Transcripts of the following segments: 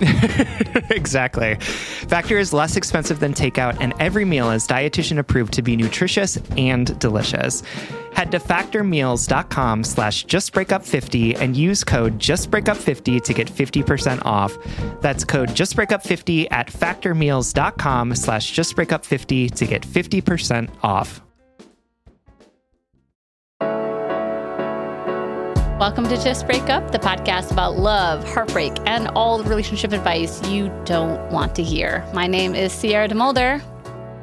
exactly. Factor is less expensive than takeout, and every meal is dietitian approved to be nutritious and delicious. Head to factormeals.com slash justbreakup50 and use code justbreakup50 to get 50% off. That's code justbreakup50 at factormeals.com slash justbreakup50 to get 50% off. Welcome to Just Break Up, the podcast about love, heartbreak, and all the relationship advice you don't want to hear. My name is Sierra DeMulder.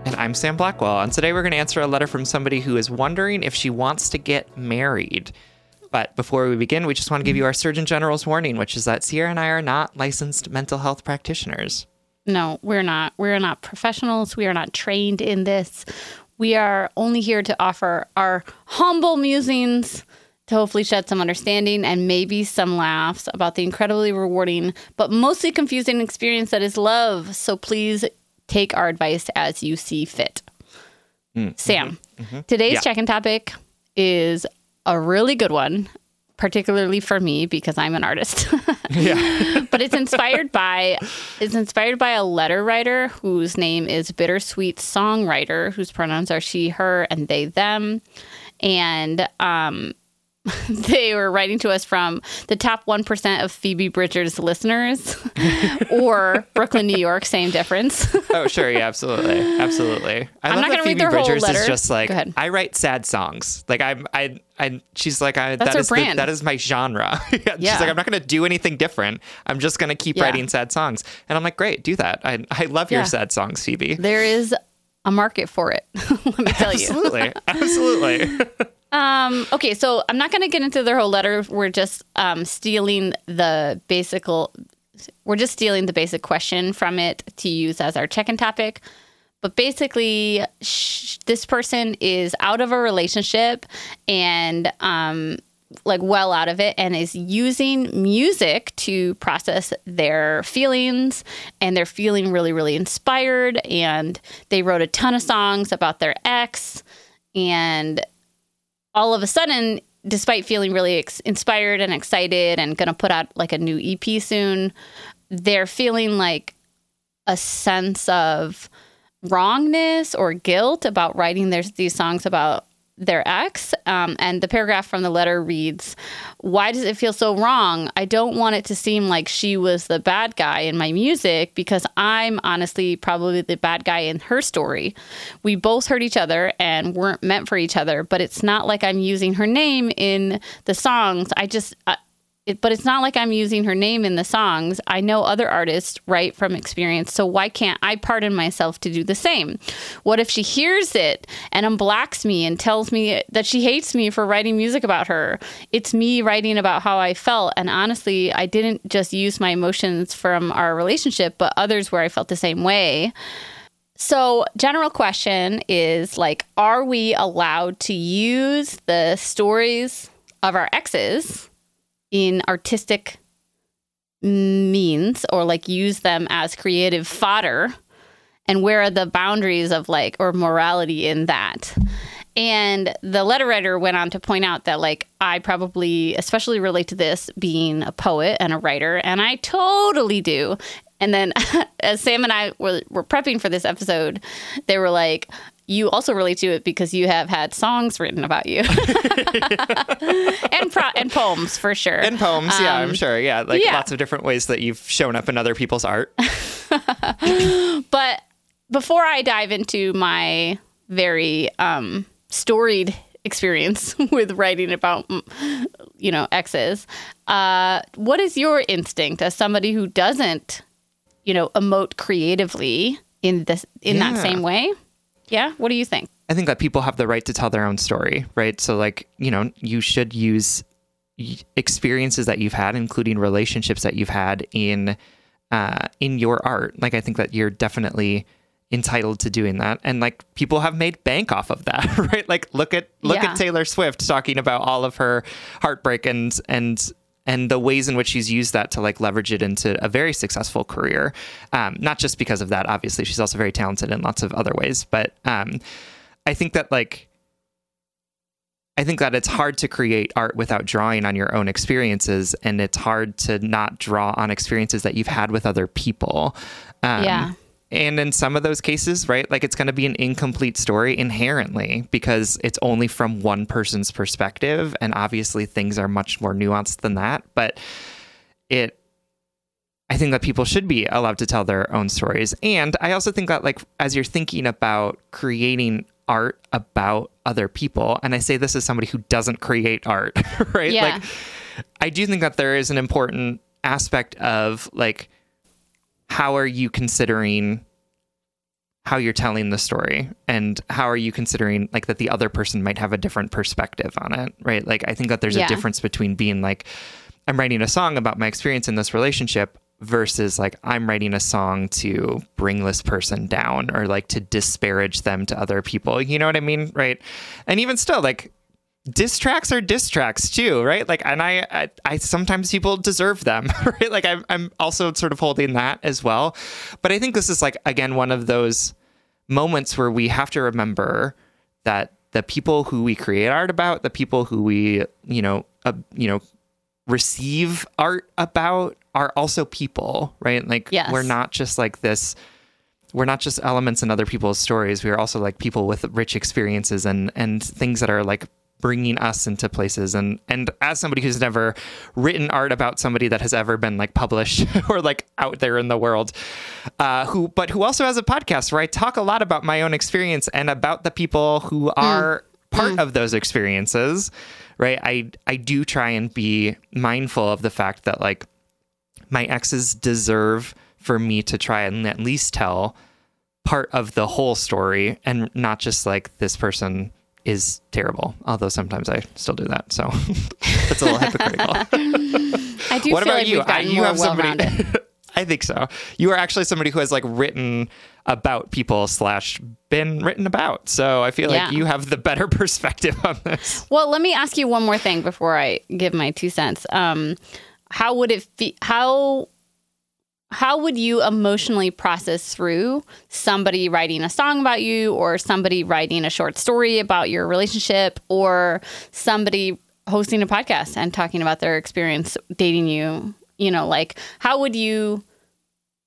And I'm Sam Blackwell. And today we're going to answer a letter from somebody who is wondering if she wants to get married. But before we begin, we just want to give you our Surgeon General's warning, which is that Sierra and I are not licensed mental health practitioners. No, we're not. We're not professionals. We are not trained in this. We are only here to offer our humble musings to hopefully shed some understanding and maybe some laughs about the incredibly rewarding but mostly confusing experience that is love. So please take our advice as you see fit. Mm-hmm. Sam, mm-hmm. today's yeah. check-in topic is a really good one, particularly for me because I'm an artist. yeah. but it's inspired by it's inspired by a letter writer whose name is Bittersweet Songwriter, whose pronouns are she, her, and they, them. And um, they were writing to us from the top 1% of Phoebe Bridgers listeners or Brooklyn, New York, same difference. oh, sure. Yeah, absolutely. Absolutely. I am not going to read their Bridgers whole letter. is just like, I write sad songs. Like, I'm, I, I, she's like, I, That's that, is brand. The, that is my genre. yeah. She's like, I'm not going to do anything different. I'm just going to keep yeah. writing sad songs. And I'm like, great, do that. I, I love yeah. your sad songs, Phoebe. There is a market for it. Let me tell you. Absolutely. Absolutely. Um, okay, so I'm not going to get into their whole letter. We're just um, stealing the basic. We're just stealing the basic question from it to use as our check-in topic. But basically, sh- this person is out of a relationship and um, like well out of it, and is using music to process their feelings. And they're feeling really, really inspired. And they wrote a ton of songs about their ex and all of a sudden, despite feeling really ex- inspired and excited and going to put out like a new EP soon, they're feeling like a sense of wrongness or guilt about writing their, these songs about their ex. Um, and the paragraph from the letter reads, Why does it feel so wrong? I don't want it to seem like she was the bad guy in my music because I'm honestly probably the bad guy in her story. We both hurt each other and weren't meant for each other, but it's not like I'm using her name in the songs. I just. It, but it's not like I'm using her name in the songs. I know other artists write from experience, so why can't I pardon myself to do the same? What if she hears it and unblacks me and tells me that she hates me for writing music about her? It's me writing about how I felt, and honestly, I didn't just use my emotions from our relationship, but others where I felt the same way. So, general question is like, are we allowed to use the stories of our exes in artistic means or like use them as creative fodder? And where are the boundaries of like, or morality in that? And the letter writer went on to point out that, like, I probably especially relate to this being a poet and a writer, and I totally do. And then as Sam and I were, were prepping for this episode, they were like, you also relate to it because you have had songs written about you and pro- and poems for sure and poems yeah i'm Um, sure yeah like yeah. lots of different ways that you've shown up in other people's art but before I dive into my very um, storied experience with writing about, mm, you know, exes, uh, what is your instinct as somebody who doesn't, you know, emote creatively in this in that same way? Yeah, what do you think? I think that people have the right to tell their own story, right? So, like, you know, you should use experiences that you've had, including relationships that you've had in uh, in your art. Like, I think that you're definitely entitled to doing that, and like, people have made bank off of that, right? Like, look at look Yeah. at Taylor Swift talking about all of her heartbreak and and and the ways in which she's used that to like leverage it into a very successful career. Um, not just because of that, obviously, she's also very talented in lots of other ways, but um, I think that like I think that it's hard to create art without drawing on your own experiences, and it's hard to not draw on experiences that you've had with other people. Um, Yeah. And in some of those cases, right, like it's going to be an incomplete story inherently because it's only from one person's perspective. And obviously, things are much more nuanced than that. But it, I think that people should be allowed to tell their own stories. And I also think that, like, as you're thinking about creating art about other people, and I say this as somebody who doesn't create art, right? Yeah. Like, I do think that there is an important aspect of, like, how are you considering how you're telling the story? And how are you considering like that the other person might have a different perspective on it right? Like i think that there's Yeah. a difference between being like i'm writing a song about my experience in this relationship versus like i'm writing a song to bring this person down or like to disparage them to other people. You know what i mean? Right? And even still like diss tracks are diss tracks too, right? Like, and I, I, I sometimes people deserve them, right? Like, I'm, I'm also sort of holding that as well. But I think this is like again one of those moments where we have to remember that the people who we create art about, the people who we, you know, uh, you know, receive art about, are also people, right? Like, Yes. we're not just like this we're not just elements in other people's stories. We are also like people with rich experiences and and things that are like bringing us into places. And and as somebody who's never written art about somebody that has ever been like published or like out there in the world uh who but who also has a podcast where I talk a lot about my own experience and about the people who are part of those experiences right? I I do try and be mindful of the fact that like my exes deserve for me to try and at least tell part of the whole story and not just like this person is terrible although sometimes i still do that so that's a little hypocritical I do what feel about like you we've you have somebody i think so you are actually somebody who has like written about people slash been written about so i feel Yeah. like you have the better perspective on this Well, let me ask you one more thing before I give my two cents. Um, how would it feel? how how would you emotionally process through somebody writing a song about you or somebody writing a short story about your relationship or somebody hosting a podcast and talking about their experience dating you? You know like how would you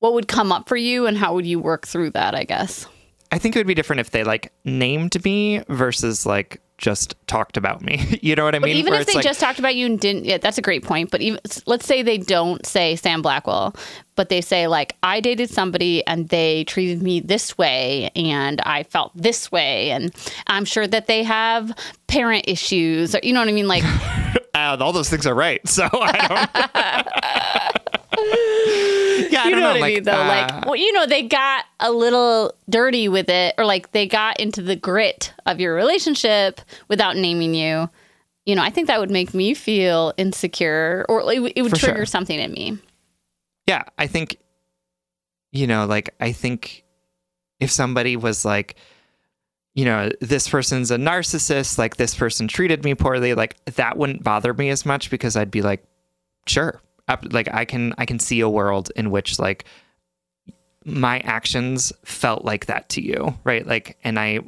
what would come up for you and how would you work through that i guess? I think it would be different if they like named me versus like just talked about me. you know what I But mean? even Where if they like- just talked about you and didn't, yeah, that's a great point. But even let's say they don't say Sam Blackwell, but they say like I dated somebody and they treated me this way and I felt this way, and I'm sure that they have parent issues, or you know what I mean? Like, uh, all those things are right. So I don't. Yeah, you don't know, what I like, mean? Though, uh, like, well, you know, they got a little dirty with it, or like they got into the grit of your relationship without naming you. You know, I think that would make me feel insecure, or it, would- it would trigger sure. something in me. yeah, I think, you know, like I think if somebody was like, you know, this person's a narcissist, like this person treated me poorly, like that wouldn't bother me as much because I'd be like, sure, like I can I can see a world in which like my actions felt like that to you, right? Like, and I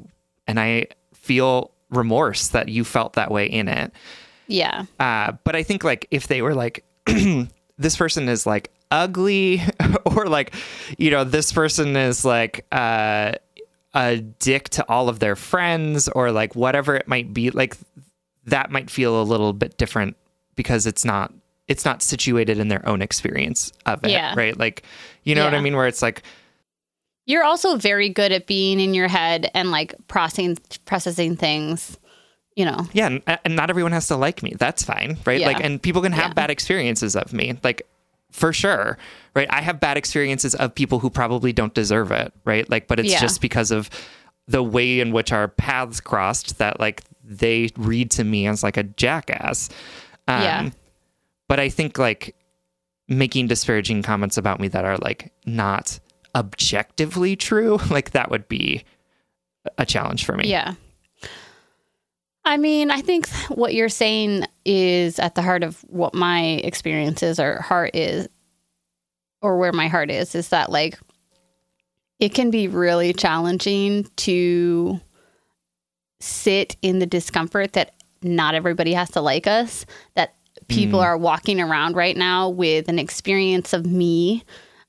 and I feel remorse that you felt that way in it. Yeah. Uh, but I think like if they were like, this person is like ugly, or like, you know, this person is like uh, a dick to all of their friends, or like whatever it might be, like that might feel a little bit different because it's not it's not situated in their own experience of it, Yeah. right? Like, you know what I mean? Where it's like, You're also very good at being in your head and like processing processing things. You know. yeah, and, and not everyone has to like me. That's fine, right? Yeah. Like, and people can have Yeah. bad experiences of me, like for sure, right? I have bad experiences of people who probably don't deserve it, right? Like, but it's Yeah. just because of the way in which our paths crossed that like they read to me as like a jackass. Um, Yeah. But I think like making disparaging comments about me that are like not objectively true, like that would be a challenge for me. Yeah. I mean, I think what you're saying is at the heart of what my experiences or heart is, or where my heart is, is that like it can be really challenging to sit in the discomfort that not everybody has to like us, that people are walking around right now with an experience of me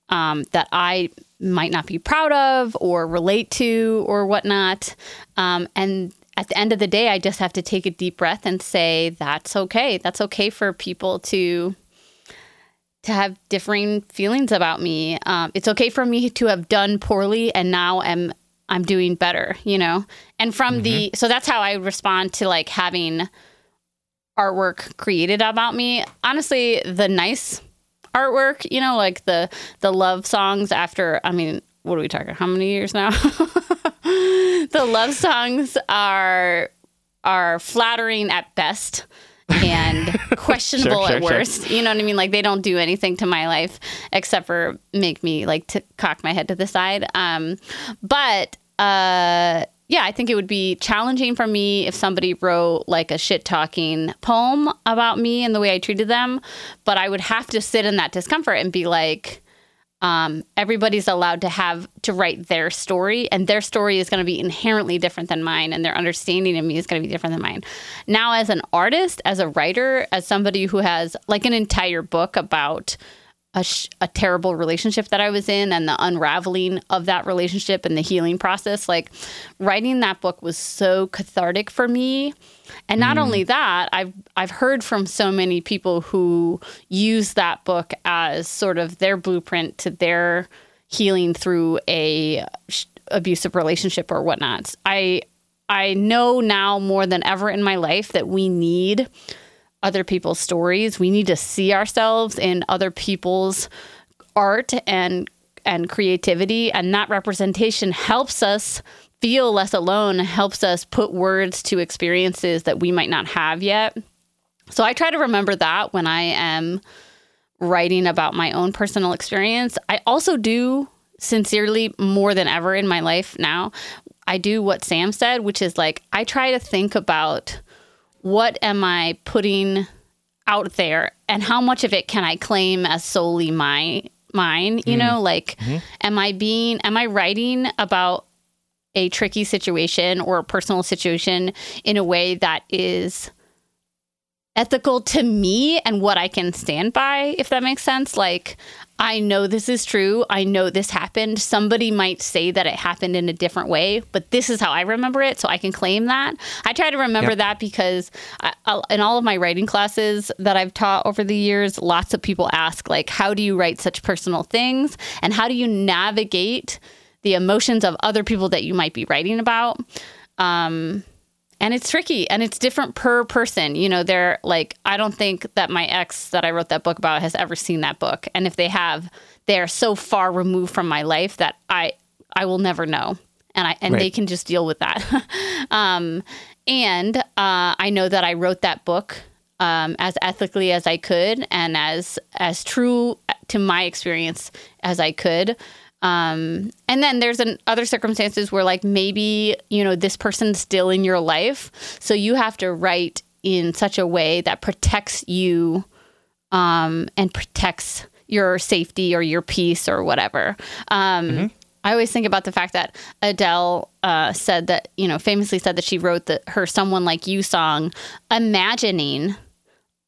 um, that I might not be proud of or relate to or whatnot. Um, and at the end of the day, I just have to take a deep breath and say, that's okay. That's okay for people to to have differing feelings about me. Um, it's okay for me to have done poorly and now am I'm doing better, you know? And from the so that's how I respond to like having artwork created about me. Honestly, the nice artwork, you know, like the the love songs after I mean, what are we talking? How many years now? the love songs are are flattering at best and questionable Sure, at sure, sure. worst. You know what I mean? Like they don't do anything to my life except for make me like to cock my head to the side. Um, but uh, yeah, I think it would be challenging for me if somebody wrote like a shit talking poem about me and the way I treated them. But I would have to sit in that discomfort and be like, um, everybody's allowed to have to write their story, and their story is going to be inherently different than mine, and their understanding of me is going to be different than mine. Now, as an artist, as a writer, as somebody who has like an entire book about a, sh- a terrible relationship that I was in and the unraveling of that relationship and the healing process, like writing that book was so cathartic for me. And not mm. only that, I've I've heard from so many people who use that book as sort of their blueprint to their healing through a sh- abusive relationship or whatnot. I I know now more than ever in my life that we need other people's stories. We need to see ourselves in other people's art and and creativity and that representation helps us feel less alone, helps us put words to experiences that we might not have yet. So I try to remember that when I am writing about my own personal experience. I also do sincerely more than ever in my life now. I do what Sam said, which is like I try to think about what am I putting out there and how much of it can I claim as solely my mine, you mm. know, like mm-hmm. am I being am I writing about a tricky situation or a personal situation in a way that is ethical to me and what I can stand by, if that makes sense. Like, I know this is true. I know this happened. Somebody might say that it happened in a different way, but this is how I remember it, so I can claim that. I try to remember yep. that because I, in all of my writing classes that I've taught over the years, lots of people ask, like, how do you write such personal things? And how do you navigate the emotions of other people that you might be writing about? Um, and it's tricky and it's different per person. You know they're like i don't think that my ex that i wrote that book about has ever seen that book. And if they have they're so far removed from my life that i i will never know. And i and right. they can just deal with that. Um, and uh, i know that i wrote that book um, as ethically as i could and as as true to my experience as i could um, and then there's an, other circumstances where, like, maybe, you know, this person's still in your life. So you have to write in such a way that protects you um, and protects your safety or your peace or whatever. Um, mm-hmm. I always think about the fact that Adele uh, said that, you know, famously said that she wrote the, her Someone Like You song, imagining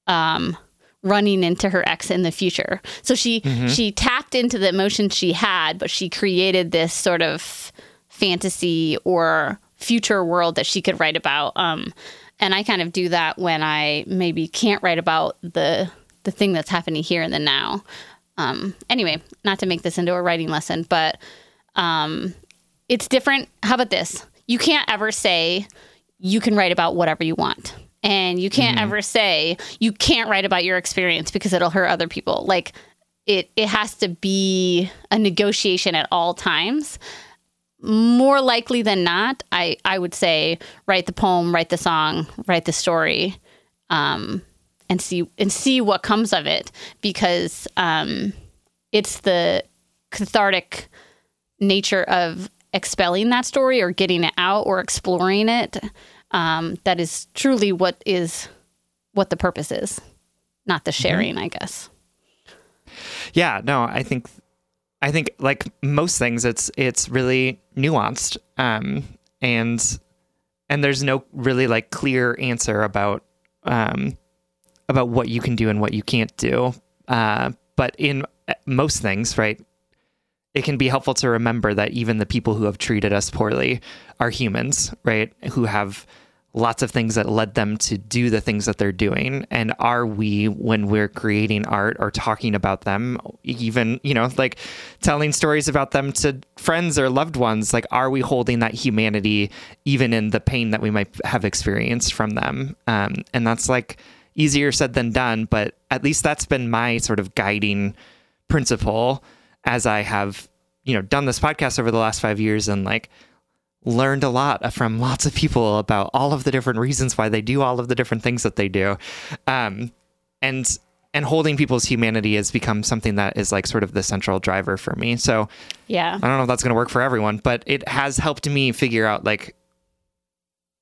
um, running into her ex in the future. So she mm-hmm. she tapped into the emotions she had, but she created this sort of fantasy or future world that she could write about. Um, and I kind of do that when I maybe can't write about the the thing that's happening here in the now. Um, anyway, not to make this into a writing lesson, but um, it's different. How about this? You can't ever say you can write about whatever you want and you can't mm-hmm. ever say you can't write about your experience because it'll hurt other people. Like it it has to be a negotiation at all times. More likely than not i i would say write the poem write the song write the story um and see and see what comes of it. Because um it's the cathartic nature of expelling that story or getting it out or exploring it um, that is truly what is what the purpose is, not the mm-hmm. sharing, mm-hmm. I guess. Yeah, no, I think I think like most things, it's it's really nuanced, um, and and there's no really like clear answer about um, about what you can do and what you can't do. Uh, but in uh, most things, right, it can be helpful to remember that even the people who have treated us poorly are humans, right? Who have lots of things that led them to do the things that they're doing. And are we when we're creating art or talking about them even you know like telling stories about them to friends or loved ones like are we holding that humanity even in the pain that we might have experienced from them? Um, and that's like easier said than done but at least that's been my sort of guiding principle as i have you know done this podcast over the last five years and like learned a lot from lots of people about all of the different reasons why they do all of the different things that they do. Um, and and holding people's humanity has become something that is like sort of the central driver for me. So yeah, I don't know if that's going to work for everyone, but it has helped me figure out like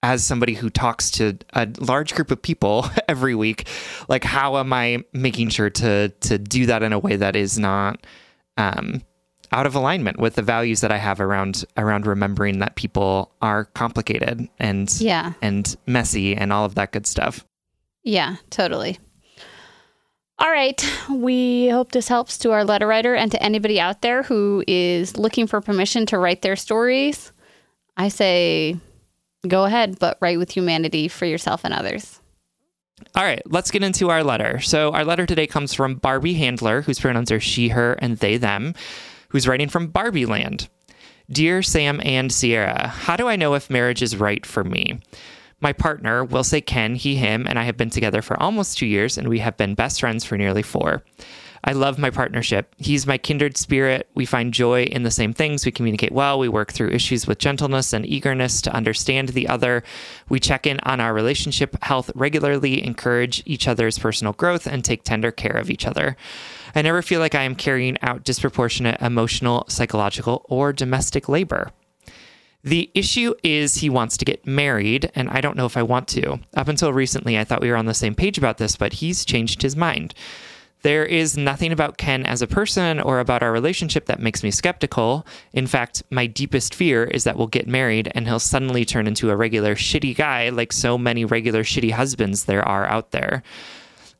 as somebody who talks to a large group of people every week, like how am I making sure to to do that in a way that is not um, out of alignment with the values that I have around around remembering that people are complicated and yeah. and messy and all of that good stuff. Yeah, totally. All right. We hope this helps to our letter writer and to anybody out there who is looking for permission to write their stories. I say go ahead, but write with humanity for yourself and others. All right, let's get into our letter. So, our letter today comes from Barbie Handler, whose pronouns are she, her, and they, them who's writing from Barbie Land. Dear Sam and Sierra, how do I know if marriage is right for me? My partner, we'll say Ken, he, him, and I have been together for almost two years, and we have been best friends for nearly four. I love my partnership. He's my kindred spirit. We find joy in the same things. We communicate well. We work through issues with gentleness and eagerness to understand the other. We check in on our relationship health regularly, encourage each other's personal growth, and take tender care of each other. I never feel like I am carrying out disproportionate emotional, psychological, or domestic labor. The issue is he wants to get married, and I don't know if I want to. Up until recently, I thought we were on the same page about this, but he's changed his mind. There is nothing about Ken as a person or about our relationship that makes me skeptical. In fact, my deepest fear is that we'll get married and he'll suddenly turn into a regular shitty guy like so many regular shitty husbands there are out there.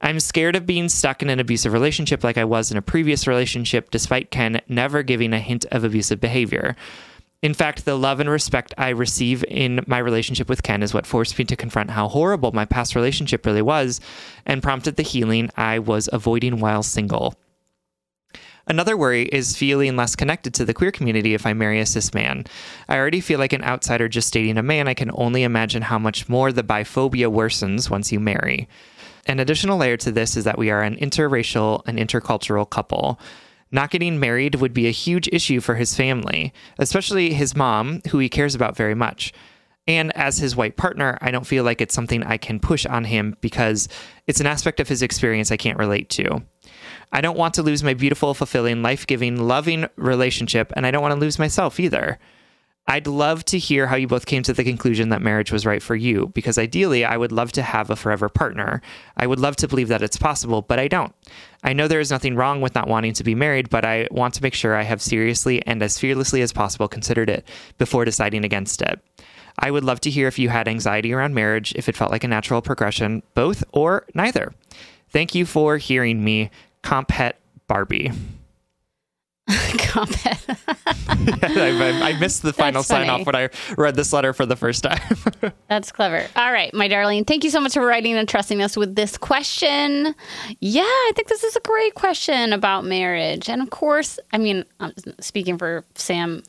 I'm scared of being stuck in an abusive relationship like I was in a previous relationship, despite Ken never giving a hint of abusive behavior. In fact, the love and respect I receive in my relationship with Ken is what forced me to confront how horrible my past relationship really was and prompted the healing I was avoiding while single. Another worry is feeling less connected to the queer community if I marry a cis man. I already feel like an outsider just dating a man. I can only imagine how much more the biphobia worsens once you marry. An additional layer to this is that we are an interracial and intercultural couple. Not getting married would be a huge issue for his family, especially his mom, who he cares about very much. And as his white partner, I don't feel like it's something I can push on him because it's an aspect of his experience I can't relate to. I don't want to lose my beautiful, fulfilling, life giving, loving relationship, and I don't want to lose myself either. I'd love to hear how you both came to the conclusion that marriage was right for you, because ideally, I would love to have a forever partner. I would love to believe that it's possible, but I don't. I know there is nothing wrong with not wanting to be married, but I want to make sure I have seriously and as fearlessly as possible considered it before deciding against it. I would love to hear if you had anxiety around marriage, if it felt like a natural progression, both or neither. Thank you for hearing me, Compet Barbie. Comment. I, I, missed the final sign off when I read this letter for the first time. That's clever. All right, my darling. Thank you so much for writing and trusting us with this question. Yeah, I think this is a great question about marriage. And of course, I mean, I'm speaking for Sam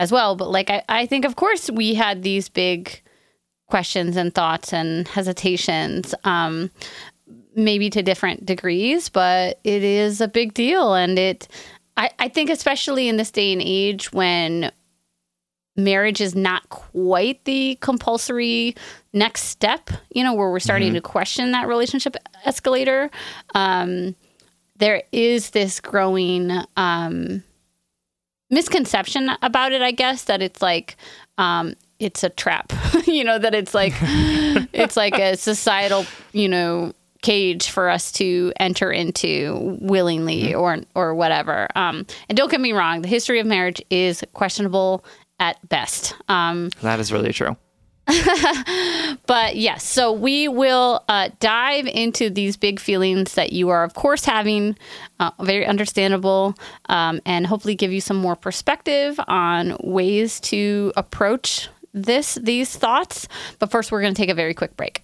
as well, but like, I, I think, of course, we had these big questions and thoughts and hesitations. Um, maybe to different degrees, but it is a big deal and it I, I think especially in this day and age when marriage is not quite the compulsory next step, you know, where we're starting mm-hmm. to question that relationship escalator. Um, there is this growing um, misconception about it, I guess, that it's like um, it's a trap, you know, that it's like it's like a societal, you know, cage for us to enter into willingly mm-hmm. or or whatever. Um, and don't get me wrong, the history of marriage is questionable at best. Um, that is really true. but yes, so we will uh, dive into these big feelings that you are, of course, having. Uh, very understandable, um, and hopefully give you some more perspective on ways to approach this these thoughts. But first, we're going to take a very quick break.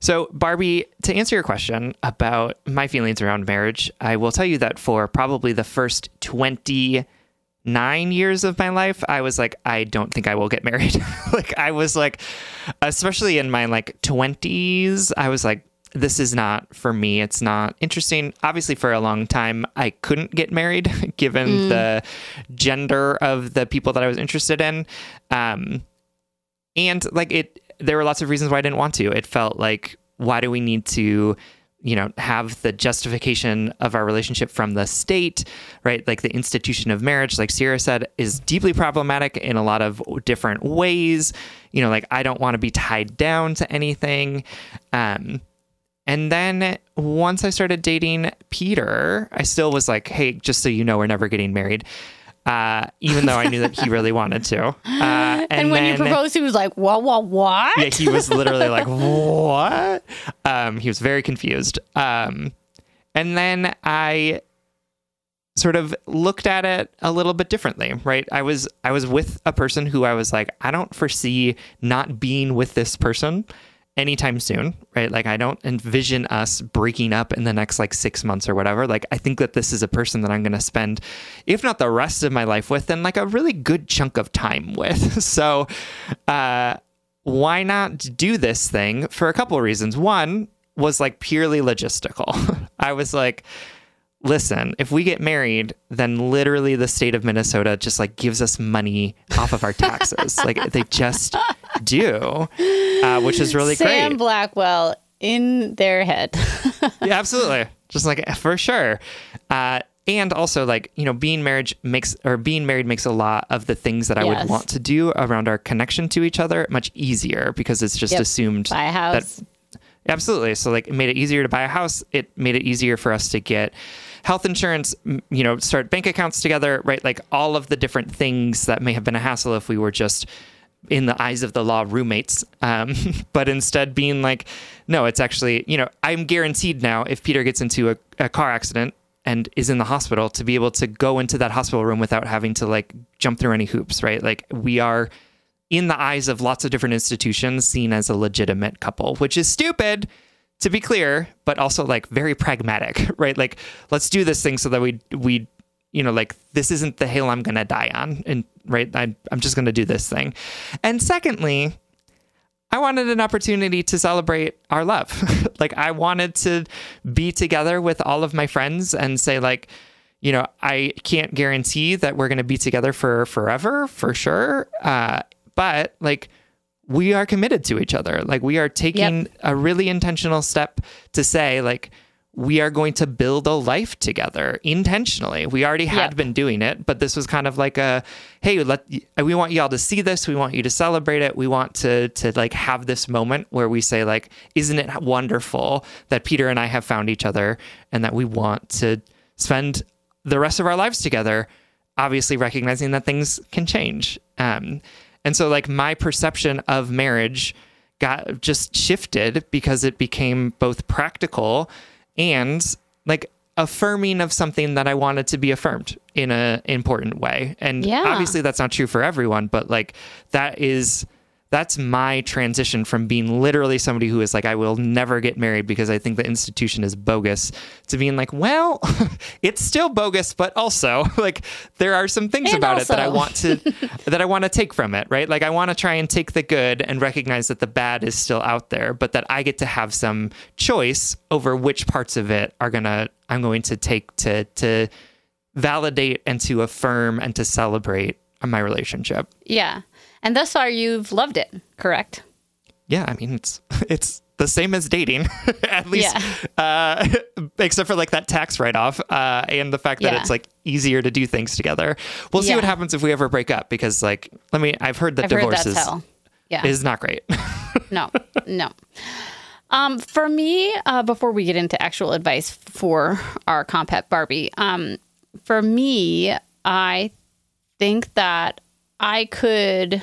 so, Barbie, to answer your question about my feelings around marriage, I will tell you that for probably the first 29 years of my life, I was like, I don't think I will get married. like, I was like, especially in my like 20s, I was like, this is not for me. It's not interesting. Obviously, for a long time, I couldn't get married given mm. the gender of the people that I was interested in. Um, and like it, there were lots of reasons why I didn't want to. It felt like, why do we need to, you know, have the justification of our relationship from the state, right? Like the institution of marriage, like Sierra said, is deeply problematic in a lot of different ways. You know, like I don't want to be tied down to anything. Um, and then once I started dating Peter, I still was like, hey, just so you know, we're never getting married uh, even though I knew that he really wanted to. Uh, and, and, when then, you proposed, he was like, "What? What? What?" Yeah, he was literally like, "What?" Um, he was very confused. Um, and then I sort of looked at it a little bit differently, right? I was I was with a person who I was like, I don't foresee not being with this person anytime soon, right? Like I don't envision us breaking up in the next like 6 months or whatever. Like I think that this is a person that I'm going to spend if not the rest of my life with then like a really good chunk of time with. so uh why not do this thing for a couple of reasons. One was like purely logistical. I was like listen, if we get married, then literally the state of Minnesota just like gives us money off of our taxes. like they just do, uh, which is really Sam great. Sam Blackwell in their head. yeah, absolutely. Just like for sure. Uh, and also like you know being marriage makes or being married makes a lot of the things that i yes. would want to do around our connection to each other much easier because it's just yep. assumed buy a house that, absolutely so like it made it easier to buy a house it made it easier for us to get health insurance, you know, start bank accounts together, right? Like all of the different things that may have been a hassle if we were just in the eyes of the law roommates um, but instead being like no it's actually you know i'm guaranteed now if peter gets into a, a, car accident and is in the hospital to be able to go into that hospital room without having to like jump through any hoops right like we are in the eyes of lots of different institutions seen as a legitimate couple which is stupid to be clear, but also like very pragmatic, right? Like, let's do this thing so that we we you know like this isn't the hill I'm gonna die on, and right, I, I'm just gonna do this thing. And secondly, I wanted an opportunity to celebrate our love. like, I wanted to be together with all of my friends and say like. You know, I can't guarantee that we're going to be together for forever, for sure. Uh, but like, we are committed to each other. Like we are taking yep. a really intentional step to say like we are going to build a life together intentionally. We already had Yep. been doing it, but this was kind of like a hey, let we want y'all to see this. We want you to celebrate it. We want to to like have this moment where we say like isn't it wonderful that Peter and I have found each other and that we want to spend the rest of our lives together, obviously recognizing that things can change. Um and so like my perception of marriage got just shifted because it became both practical and like affirming of something that I wanted to be affirmed in a important way. And Yeah. obviously that's not true for everyone, but like that is that's my transition from being literally somebody who is like I will never get married because I think the institution is bogus to being like, well, it's still bogus, but also like there are some things And about it that I want to that I want to take from it, right? Like I want to try and take the good and recognize that the bad is still out there, but that I get to have some choice over which parts of it are gonna I'm going to take to to validate and to affirm and to celebrate my relationship. Yeah. And thus far, you've loved it, correct? Yeah, I mean it's it's the same as dating, at least, uh, except for like that tax write off uh, and the fact that Yeah. it's like easier to do things together. We'll see Yeah. what happens if we ever break up because, like, let me. I've heard that I've heard divorce that's is. Yeah. is not great. no, no. Um, for me, uh, before we get into actual advice for our compact Barbie, um, for me, I think that I could,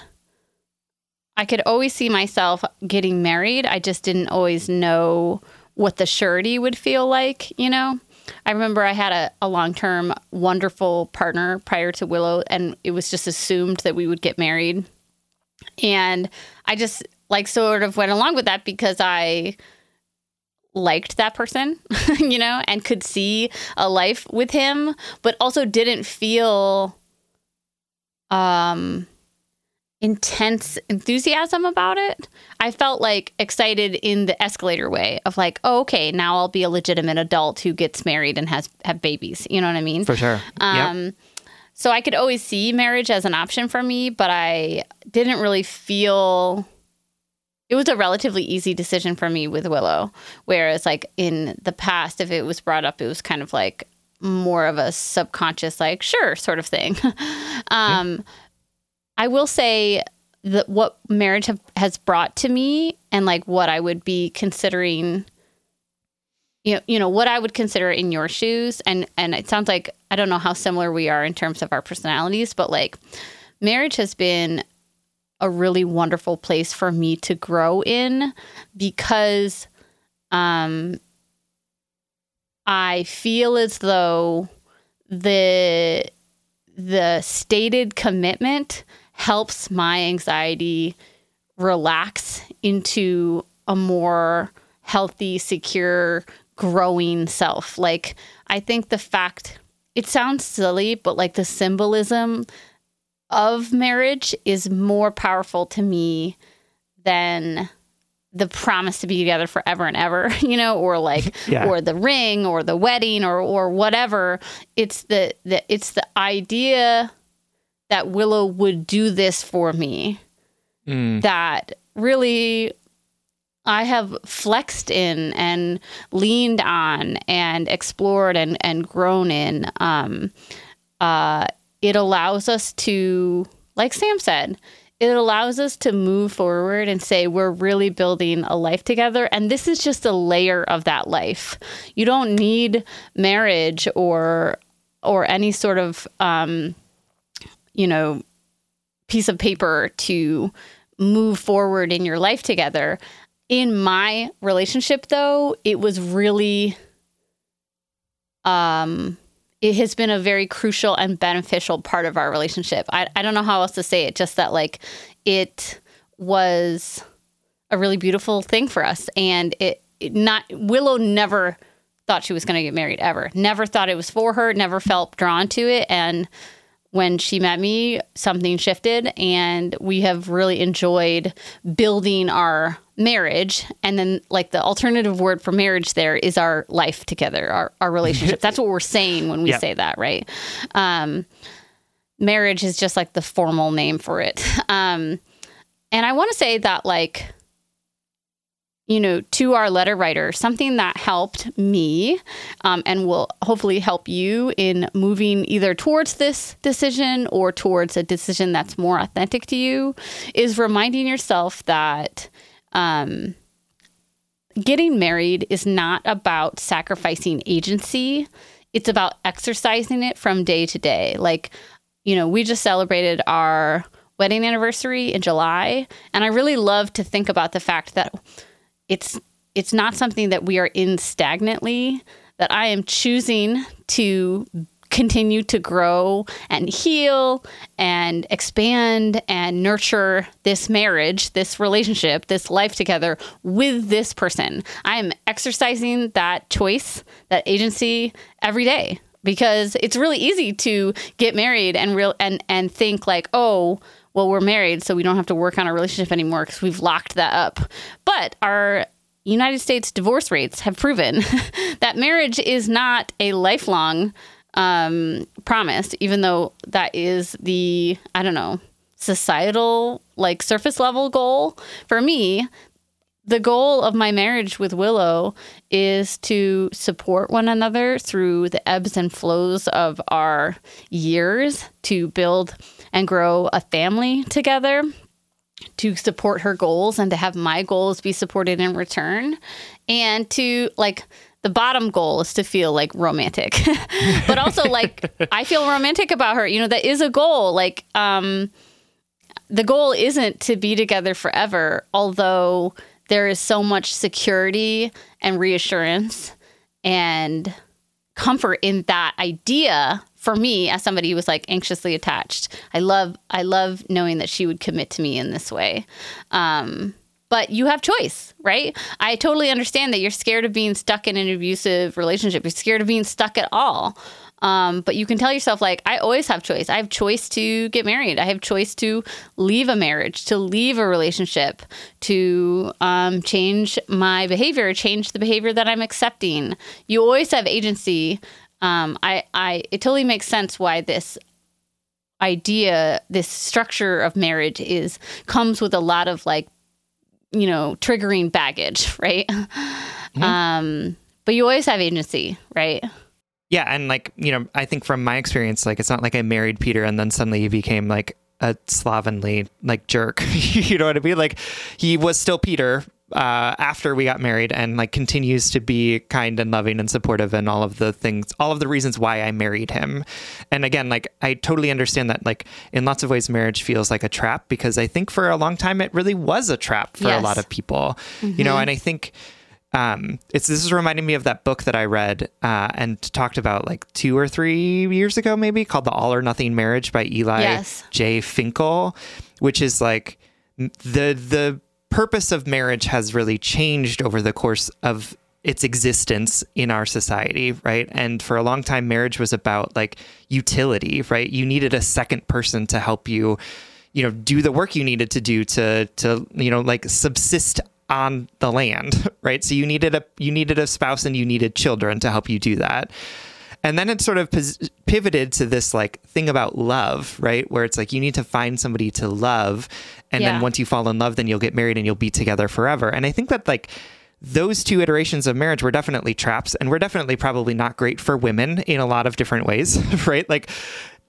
I could always see myself getting married. I just didn't always know what the surety would feel like, you know? I remember I had a, a long term, wonderful partner prior to Willow, and it was just assumed that we would get married. And I just like sort of went along with that because I liked that person, you know, and could see a life with him, but also didn't feel um intense enthusiasm about it. I felt like excited in the escalator way of like, oh, okay, now I'll be a legitimate adult who gets married and has have babies. You know what I mean? for sure. yep. Um, So I could always see marriage as an option for me, but I didn't really feel it was a relatively easy decision for me with Willow. Whereas, like in the past, if it was brought up, it was kind of like more of a subconscious, like, sure, sort of thing. um, I will say that what marriage have, has brought to me and like what I would be considering you know, you know what I would consider in your shoes, and and it sounds like I don't know how similar we are in terms of our personalities, but like marriage has been a really wonderful place for me to grow in because um I feel as though the the stated commitment helps my anxiety relax into a more healthy, secure, growing self. Like, I think the fact it sounds silly, but like the symbolism of marriage is more powerful to me than the promise to be together forever and ever, you know, or like Yeah. or the ring or the wedding or or whatever. It's the, the it's the idea that Willow would do this for me Mm. that really I have flexed in and leaned on and explored and, and grown in. Um, uh, it allows us to, like Sam said, it allows us to move forward and say we're really building a life together. And this is just a layer of that life. You don't need marriage or or any sort of um, you know piece of paper to move forward in your life together. In my relationship though, it was really um it has been a very crucial and beneficial part of our relationship. I, I don't know how else to say it, just that like it was a really beautiful thing for us. And it, it not Willow never thought she was gonna get married ever. Never thought it was for her, never felt drawn to it. And when she met me, something shifted, and we have really enjoyed building our marriage. And then, like, the alternative word for marriage there is our life together, our, our relationship. That's what we're saying when we Yep. say that, right? Um, marriage is just like the formal name for it. Um, and I want to say that, like, you know, to our letter writer, something that helped me um, and will hopefully help you in moving either towards this decision or towards a decision that's more authentic to you is reminding yourself that um, getting married is not about sacrificing agency, it's about exercising it from day to day. Like, you know, we just celebrated our wedding anniversary in July, and I really love to think about the fact that it's it's not something that we are in stagnantly that I am choosing to continue to grow and heal and expand and nurture this marriage, this relationship, this life together with this person. I am exercising that choice, that agency every day because it's really easy to get married and real and and think like, "Oh, well, we're married, so we don't have to work on our relationship anymore because we've locked that up. But our United States divorce rates have proven that marriage is not a lifelong um, promise, even though that is the, I don't know, societal, like surface level goal. For me, the goal of my marriage with Willow is to support one another through the ebbs and flows of our years to build and grow a family together to support her goals and to have my goals be supported in return. And to like the bottom goal is to feel like romantic. But also like i feel romantic about her. You know that is a goal. Like um the goal isn't to be together forever although there is so much security and reassurance and comfort in that idea for me as somebody who was like anxiously attached i love i love knowing that she would commit to me in this way. Um, but you have choice right? I totally understand that you're scared of being stuck in an abusive relationship. You're scared of being stuck at all. Um, but you can tell yourself like i always have choice. I have choice to get married. I have choice to leave a marriage to leave a relationship to um, change my behavior change the behavior that i'm accepting. You always have agency um, I, I, it totally makes sense why this idea, this structure of marriage is comes with a lot of like, you know, triggering baggage, right? Mm-hmm. Um, but you always have agency, right? Yeah, and like you know, I think from my experience, like it's not like I married Peter and then suddenly he became like a slovenly like jerk. you know what I mean? Like he was still Peter, uh, after we got married and like continues to be kind and loving and supportive and all of the things, all of the reasons why I married him. And again, like I totally understand that like in lots of ways marriage feels like a trap because I think for a long time it really was a trap for yes. a lot of people. Mm-hmm. You know, mm-hmm. and I think um, it's this is reminding me of that book that I read uh, and talked about like two or three years ago, maybe called "The All or Nothing Marriage" by Eli yes. J. Finkel, which is like the the purpose of marriage has really changed over the course of its existence in our society, right? And for a long time, marriage was about like utility, right? You needed a second person to help you, you know, do the work you needed to do to to you know like subsist on the land, right? So you needed a you needed a spouse and you needed children to help you do that. And then it sort of pivoted to this like thing about love, right? Where it's like you need to find somebody to love. And yeah. then once you fall in love, then you'll get married and you'll be together forever. And I think that like those two iterations of marriage were definitely traps and were definitely probably not great for women in a lot of different ways, right? Like,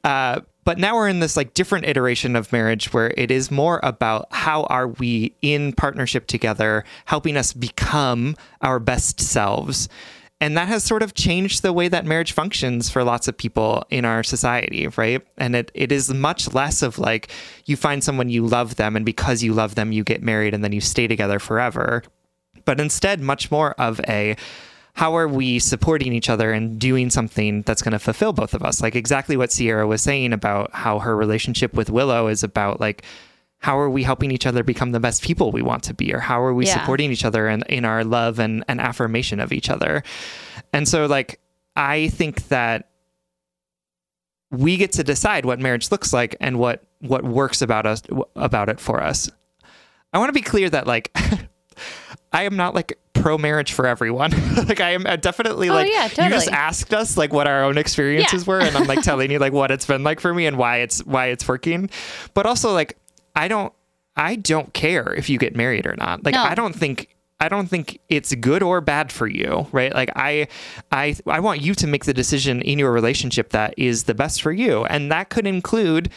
uh, but now we're in this like different iteration of marriage where it is more about how are we in partnership together, helping us become our best selves. And that has sort of changed the way that marriage functions for lots of people in our society, right? And it, it is much less of like you find someone you love them, and because you love them, you get married and then you stay together forever. But instead, much more of a how are we supporting each other and doing something that's going to fulfill both of us? Like exactly what Sierra was saying about how her relationship with Willow is about like how are we helping each other become the best people we want to be or how are we yeah. supporting each other in, in our love and, and affirmation of each other and so like i think that we get to decide what marriage looks like and what what works about us about it for us i want to be clear that like i am not like pro marriage for everyone. like I am definitely oh, like yeah, totally. you just asked us like what our own experiences yeah. were and I'm like telling you like what it's been like for me and why it's why it's working. But also like I don't I don't care if you get married or not. Like no. I don't think I don't think it's good or bad for you, right? Like I I I want you to make the decision in your relationship that is the best for you. And that could include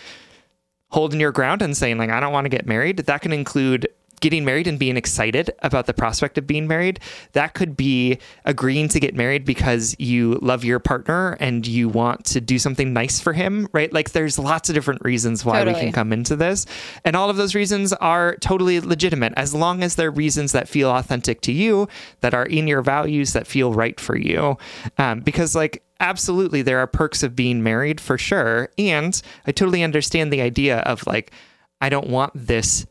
holding your ground and saying like I don't want to get married. That can include getting married and being excited about the prospect of being married. That could be agreeing to get married because you love your partner and you want to do something nice for him, right? Like there's lots of different reasons why totally. we can come into this. And all of those reasons are totally legitimate as long as they're reasons that feel authentic to you, that are in your values, that feel right for you. Um, because, like, absolutely, there are perks of being married for sure. And I totally understand the idea of like, I don't want this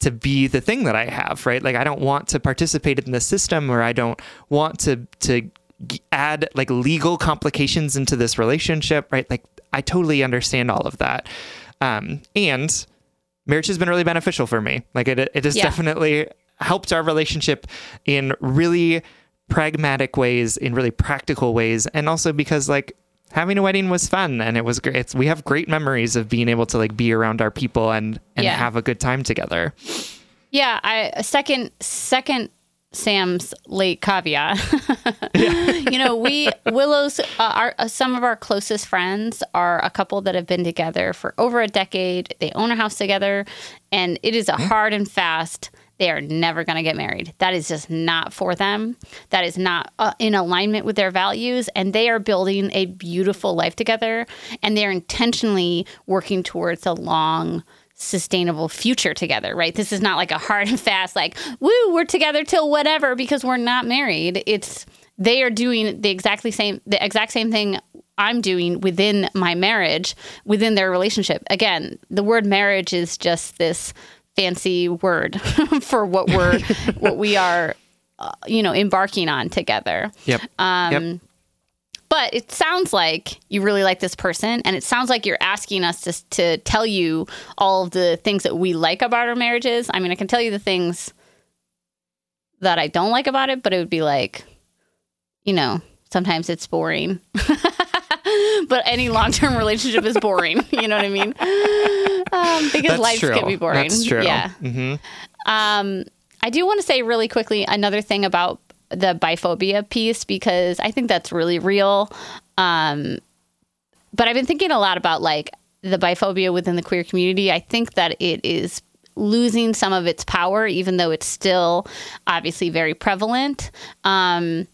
to be the thing that I have, right? Like I don't want to participate in the system or I don't want to to add like legal complications into this relationship, right? Like I totally understand all of that. Um, and marriage has been really beneficial for me. Like it it has yeah. definitely helped our relationship in really pragmatic ways, in really practical ways, and also because like having a wedding was fun and it was great. It's, we have great memories of being able to like be around our people and and yeah. have a good time together. Yeah, I second second Sam's late caveat. you know, we Willows, uh, our uh, some of our closest friends are a couple that have been together for over a decade. They own a house together, and it is a mm-hmm. hard and fast they are never going to get married. That is just not for them. That is not uh, in alignment with their values. And they are building a beautiful life together. And they're intentionally working towards a long, sustainable future together, right? This is not like a hard and fast, like, woo, we're together till whatever because we're not married. It's, they are doing the exactly same, the exact same thing I'm doing within my marriage, within their relationship. Again, the word marriage is just this fancy word for what we're what we are uh, you know embarking on together yep um yep. But it sounds like you really like this person, and it sounds like you're asking us to, to tell you all of the things that we like about our marriages. I mean, I can tell you the things that I don't like about it, but it would be like, you know, sometimes it's boring. but any long term relationship is boring. You know what I mean? Um, because life can be boring. That's true. Yeah. Mm-hmm. Um, I do want to say really quickly another thing about the biphobia piece because I think that's really real. Um, but I've been thinking a lot about like the biphobia within the queer community. I think that it is losing some of its power, even though it's still obviously very prevalent. Um,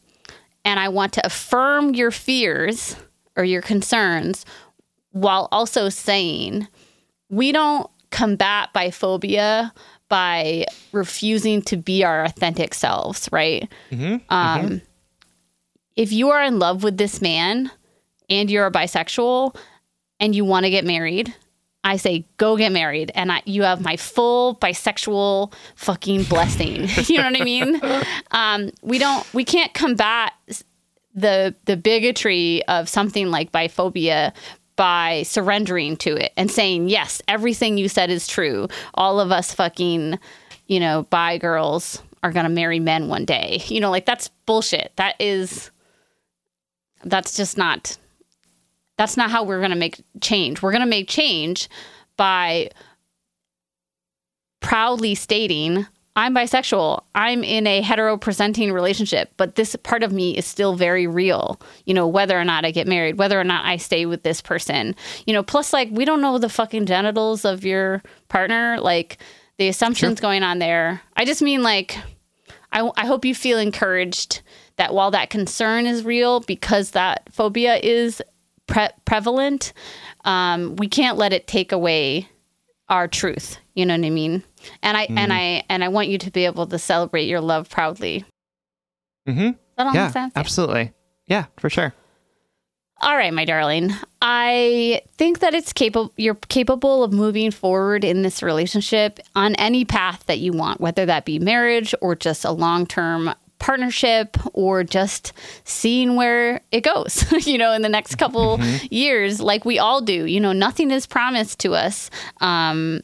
and I want to affirm your fears or your concerns while also saying we don't combat biphobia by refusing to be our authentic selves, right? Mm-hmm. Um, mm-hmm. If you are in love with this man and you're a bisexual and you want to get married, I say go get married, and I, you have my full bisexual fucking blessing. you know what I mean? Um, we don't, we can't combat the the bigotry of something like biphobia by surrendering to it and saying yes everything you said is true. All of us fucking you know bi girls are going to marry men one day. You know like that's bullshit. That is that's just not that's not how we're going to make change. We're going to make change by proudly stating I'm bisexual. I'm in a hetero presenting relationship, but this part of me is still very real. You know, whether or not I get married, whether or not I stay with this person. You know, plus like we don't know the fucking genitals of your partner, like the assumptions sure. going on there. I just mean like I I hope you feel encouraged that while that concern is real because that phobia is pre- prevalent, um, we can't let it take away our truth. You know what I mean? and I mm. and I and I want you to be able to celebrate your love proudly. Mm-hmm. yeah, yeah, absolutely. Yeah, for sure. All right, my darling. I think that it's capable. You're capable of moving forward in this relationship on any path that you want, whether that be marriage or just a long-term partnership or just seeing where it goes, you know, in the next couple mm-hmm. years, like we all do. You know, nothing is promised to us. Um,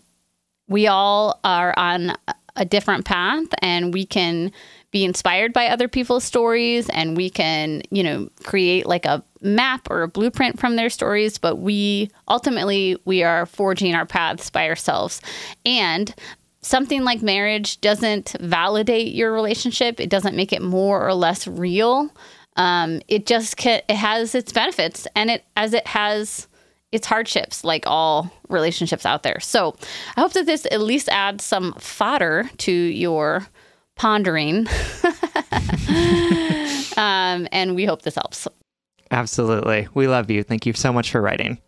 we all are on a different path and we can be inspired by other people's stories and we can, you know, create like a map or a blueprint from their stories, but we ultimately we are forging our paths by ourselves. And something like marriage doesn't validate your relationship. It doesn't make it more or less real. Um, it just can, it has its benefits, and it as it has its hardships, like all relationships out there. So, I hope that this at least adds some fodder to your pondering, um, and we hope this helps. Absolutely, we love you. Thank you so much for writing.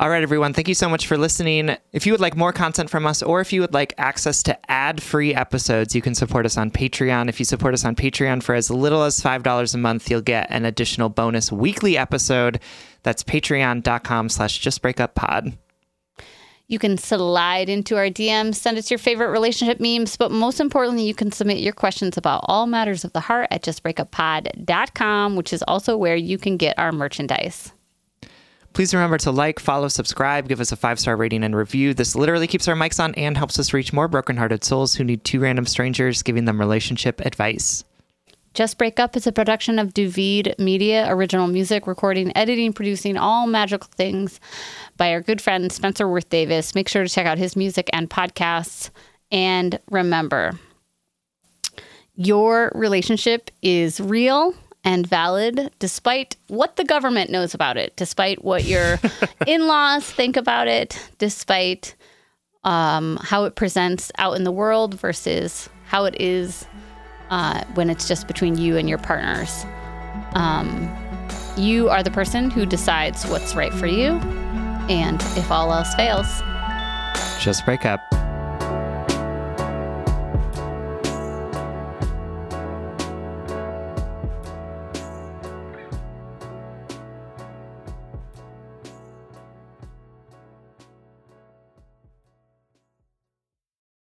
All right, everyone. Thank you so much for listening. If you would like more content from us, or if you would like access to ad free episodes, you can support us on Patreon. If you support us on Patreon for as little as $5 a month, you'll get an additional bonus weekly episode. That's patreon.com slash justbreakuppod. You can slide into our DMs, send us your favorite relationship memes, but most importantly, you can submit your questions about all matters of the heart at justbreakuppod.com, which is also where you can get our merchandise. Please remember to like, follow, subscribe, give us a five star rating and review. This literally keeps our mics on and helps us reach more brokenhearted souls who need two random strangers giving them relationship advice. Just Break Up is a production of Du Vide Media, original music, recording, editing, producing, all magical things by our good friend Spencer Worth Davis. Make sure to check out his music and podcasts. And remember, your relationship is real and valid despite what the government knows about it, despite what your in laws think about it, despite um, how it presents out in the world versus how it is uh, when it's just between you and your partners. Um, you are the person who decides what's right for you. And if all else fails, just break up.